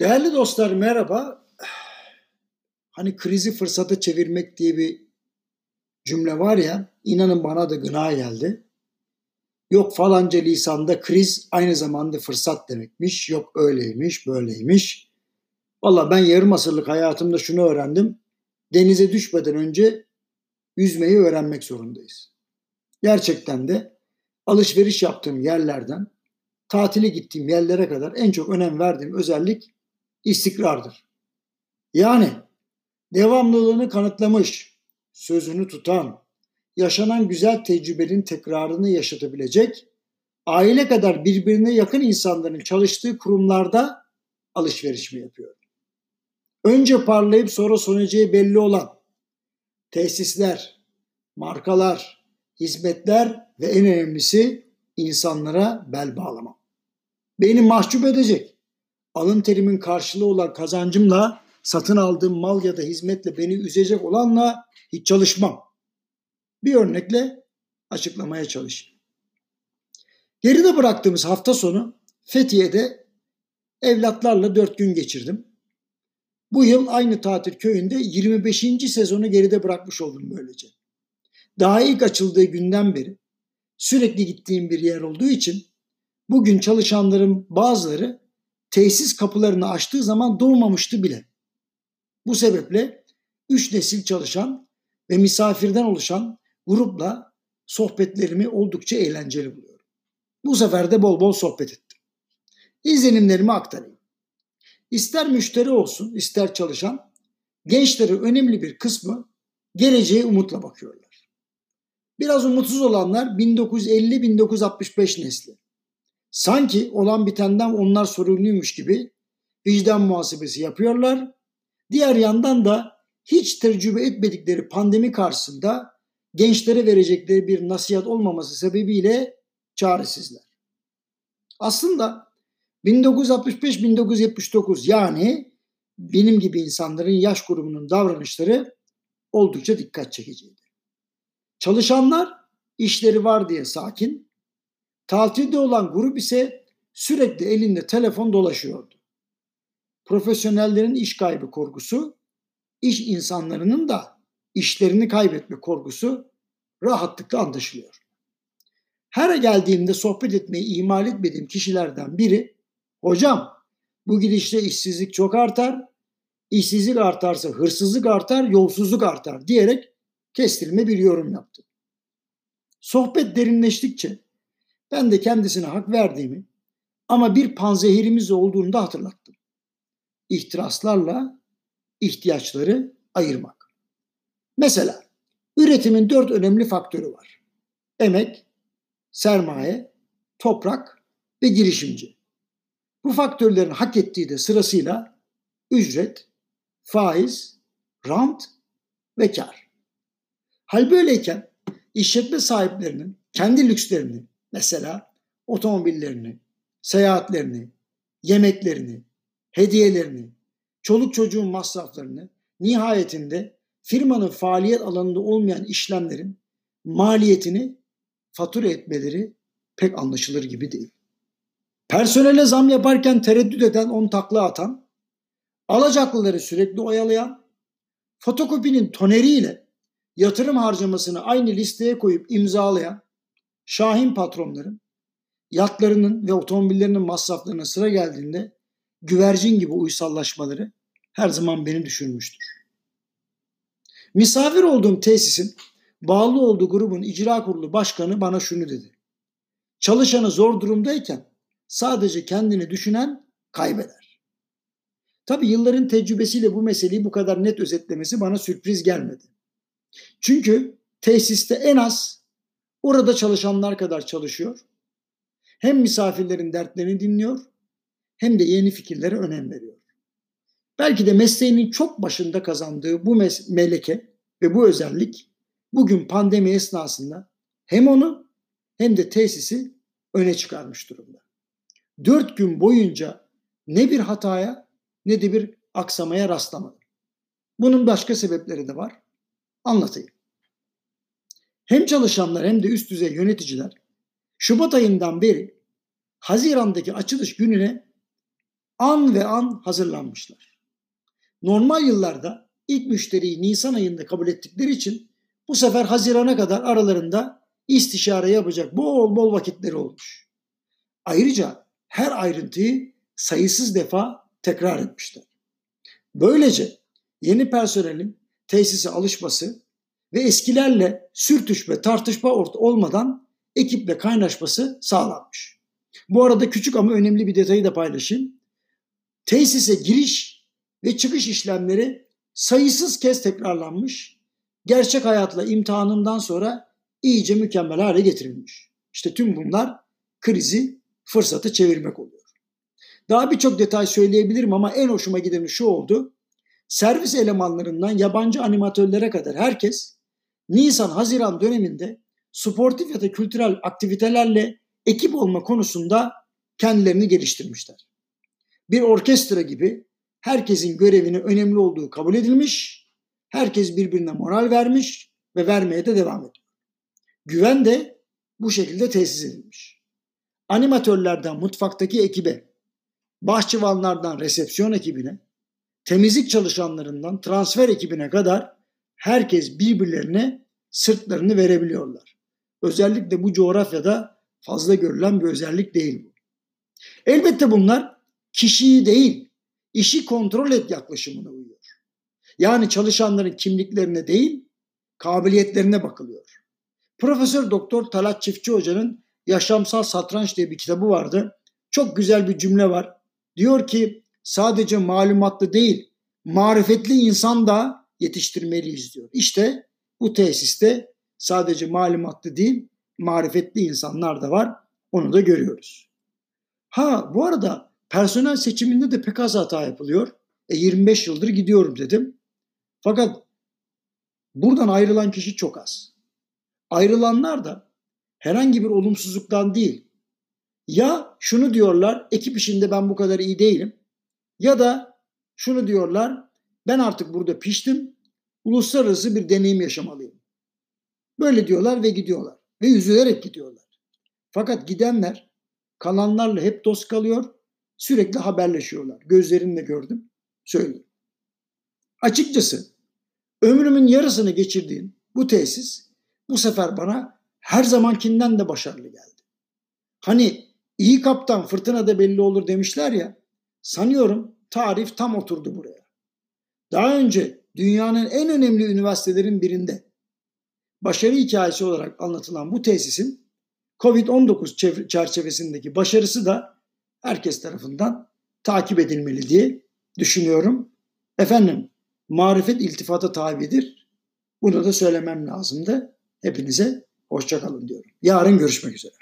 Değerli dostlar merhaba. Hani krizi fırsata çevirmek diye bir cümle var ya, inanın bana da gına geldi. Yok falanca lisanda kriz aynı zamanda fırsat demekmiş. Yok öyleymiş, böyleymiş. Valla ben yarım asırlık hayatımda şunu öğrendim. Denize düşmeden önce yüzmeyi öğrenmek zorundayız. Gerçekten de alışveriş yaptığım yerlerden tatile gittiğim yerlere kadar en çok önem verdiğim özellik istikrardır. Yani devamlılığını kanıtlamış, sözünü tutan, yaşanan güzel tecrübenin tekrarını yaşatabilecek, aile kadar birbirine yakın insanların çalıştığı kurumlarda alışveriş mi yapıyor? Önce parlayıp sonra sonacağı belli olan tesisler, markalar, hizmetler ve en önemlisi insanlara bel bağlamam. Beni mahcup edecek, alın terimin karşılığı olan kazancımla satın aldığım mal ya da hizmetle beni üzecek olanla hiç çalışmam. Bir örnekle açıklamaya çalışayım. Geride bıraktığımız hafta sonu Fethiye'de evlatlarla dört gün geçirdim. Bu yıl aynı tatil köyünde 25. sezonu geride bırakmış oldum böylece. Daha ilk açıldığı günden beri sürekli gittiğim bir yer olduğu için bugün çalışanların bazıları tesis kapılarını açtığı zaman doğmamıştı bile. Bu sebeple üç nesil çalışan ve misafirden oluşan grupla sohbetlerimi oldukça eğlenceli buluyorum. Bu sefer de bol bol sohbet ettim. İzlenimlerimi aktarayım. İster müşteri olsun, ister çalışan, gençlerin önemli bir kısmı geleceğe umutla bakıyorlar. Biraz umutsuz olanlar 1950-1965 nesli. Sanki olan bitenden onlar sorumluymuş gibi vicdan muhasebesi yapıyorlar. Diğer yandan da hiç tecrübe etmedikleri pandemi karşısında gençlere verecekleri bir nasihat olmaması sebebiyle çaresizler. Aslında 1965-1979 yani benim gibi insanların yaş grubunun davranışları oldukça dikkat çekiciydi. Çalışanlar işleri var diye sakin, Tatilde olan grup ise sürekli elinde telefon dolaşıyordu. Profesyonellerin iş kaybı korkusu, iş insanlarının da işlerini kaybetme korkusu rahatlıkla anlaşılıyor. Her geldiğimde sohbet etmeyi ihmal etmediğim kişilerden biri, hocam bu gidişle işsizlik çok artar, işsizlik artarsa hırsızlık artar, yolsuzluk artar diyerek kestirme bir yorum yaptı. Sohbet derinleştikçe ben de kendisine hak verdiğimi ama bir panzehirimiz olduğunu da hatırlattım. İhtiraslarla ihtiyaçları ayırmak. Mesela üretimin dört önemli faktörü var. Emek, sermaye, toprak ve girişimci. Bu faktörlerin hak ettiği de sırasıyla ücret, faiz, rant ve kar. Hal böyleyken işletme sahiplerinin kendi lükslerini Mesela otomobillerini, seyahatlerini, yemeklerini, hediyelerini, çoluk çocuğun masraflarını, nihayetinde firmanın faaliyet alanında olmayan işlemlerin maliyetini fatura etmeleri pek anlaşılır gibi değil. Personele zam yaparken tereddüt eden on takla atan, alacaklıları sürekli oyalayan, fotokopinin toneriyle yatırım harcamasını aynı listeye koyup imzalayan, Şahin patronların yatlarının ve otomobillerinin masraflarına sıra geldiğinde güvercin gibi uysallaşmaları her zaman beni düşürmüştür. Misafir olduğum tesisin bağlı olduğu grubun icra kurulu başkanı bana şunu dedi. Çalışanı zor durumdayken sadece kendini düşünen kaybeder. Tabi yılların tecrübesiyle bu meseleyi bu kadar net özetlemesi bana sürpriz gelmedi. Çünkü tesiste en az Orada çalışanlar kadar çalışıyor. Hem misafirlerin dertlerini dinliyor hem de yeni fikirlere önem veriyor. Belki de mesleğinin çok başında kazandığı bu meleke ve bu özellik bugün pandemi esnasında hem onu hem de tesisi öne çıkarmış durumda. Dört gün boyunca ne bir hataya ne de bir aksamaya rastlamadım. Bunun başka sebepleri de var. Anlatayım. Hem çalışanlar hem de üst düzey yöneticiler Şubat ayından beri Haziran'daki açılış gününe an ve an hazırlanmışlar. Normal yıllarda ilk müşteriyi Nisan ayında kabul ettikleri için bu sefer Haziran'a kadar aralarında istişare yapacak bol bol vakitleri olmuş. Ayrıca her ayrıntıyı sayısız defa tekrar etmişler. Böylece yeni personelin tesise alışması ve eskilerle sürtüşme, tartışma olmadan ekiple kaynaşması sağlanmış. Bu arada küçük ama önemli bir detayı da paylaşayım. Tesise giriş ve çıkış işlemleri sayısız kez tekrarlanmış. Gerçek hayatla imtihanından sonra iyice mükemmel hale getirilmiş. İşte tüm bunlar krizi fırsatı çevirmek oluyor. Daha birçok detay söyleyebilirim ama en hoşuma gideni şu oldu. Servis elemanlarından yabancı animatörlere kadar herkes Nisan-Haziran döneminde sportif ya da kültürel aktivitelerle ekip olma konusunda kendilerini geliştirmişler. Bir orkestra gibi herkesin görevinin önemli olduğu kabul edilmiş, herkes birbirine moral vermiş ve vermeye de devam ediyor. Güven de bu şekilde tesis edilmiş. Animatörlerden mutfaktaki ekibe, bahçıvanlardan resepsiyon ekibine, temizlik çalışanlarından transfer ekibine kadar herkes birbirlerine sırtlarını verebiliyorlar. Özellikle bu coğrafyada fazla görülen bir özellik değil bu. Elbette bunlar kişiyi değil, işi kontrol et yaklaşımına uyuyor. Yani çalışanların kimliklerine değil, kabiliyetlerine bakılıyor. Profesör Doktor Talat Çiftçi Hoca'nın Yaşamsal Satranç diye bir kitabı vardı. Çok güzel bir cümle var. Diyor ki sadece malumatlı değil, marifetli insan da yetiştirmeliyiz diyor. İşte bu tesiste sadece malumatlı değil, marifetli insanlar da var. Onu da görüyoruz. Ha bu arada personel seçiminde de pek az hata yapılıyor. E 25 yıldır gidiyorum dedim. Fakat buradan ayrılan kişi çok az. Ayrılanlar da herhangi bir olumsuzluktan değil. Ya şunu diyorlar, ekip işinde ben bu kadar iyi değilim. Ya da şunu diyorlar, ben artık burada piştim, uluslararası bir deneyim yaşamalıyım. Böyle diyorlar ve gidiyorlar. Ve üzülerek gidiyorlar. Fakat gidenler kalanlarla hep dost kalıyor, sürekli haberleşiyorlar. Gözlerimle gördüm, söyleyeyim. Açıkçası ömrümün yarısını geçirdiğim bu tesis bu sefer bana her zamankinden de başarılı geldi. Hani iyi kaptan fırtınada belli olur demişler ya, sanıyorum tarif tam oturdu buraya. Daha önce dünyanın en önemli üniversitelerin birinde başarı hikayesi olarak anlatılan bu tesisin Covid-19 çerçevesindeki başarısı da herkes tarafından takip edilmeli diye düşünüyorum. Efendim, marifet iltifata tabidir. Bunu da söylemem lazımdı. Hepinize hoşçakalın diyorum. Yarın görüşmek üzere.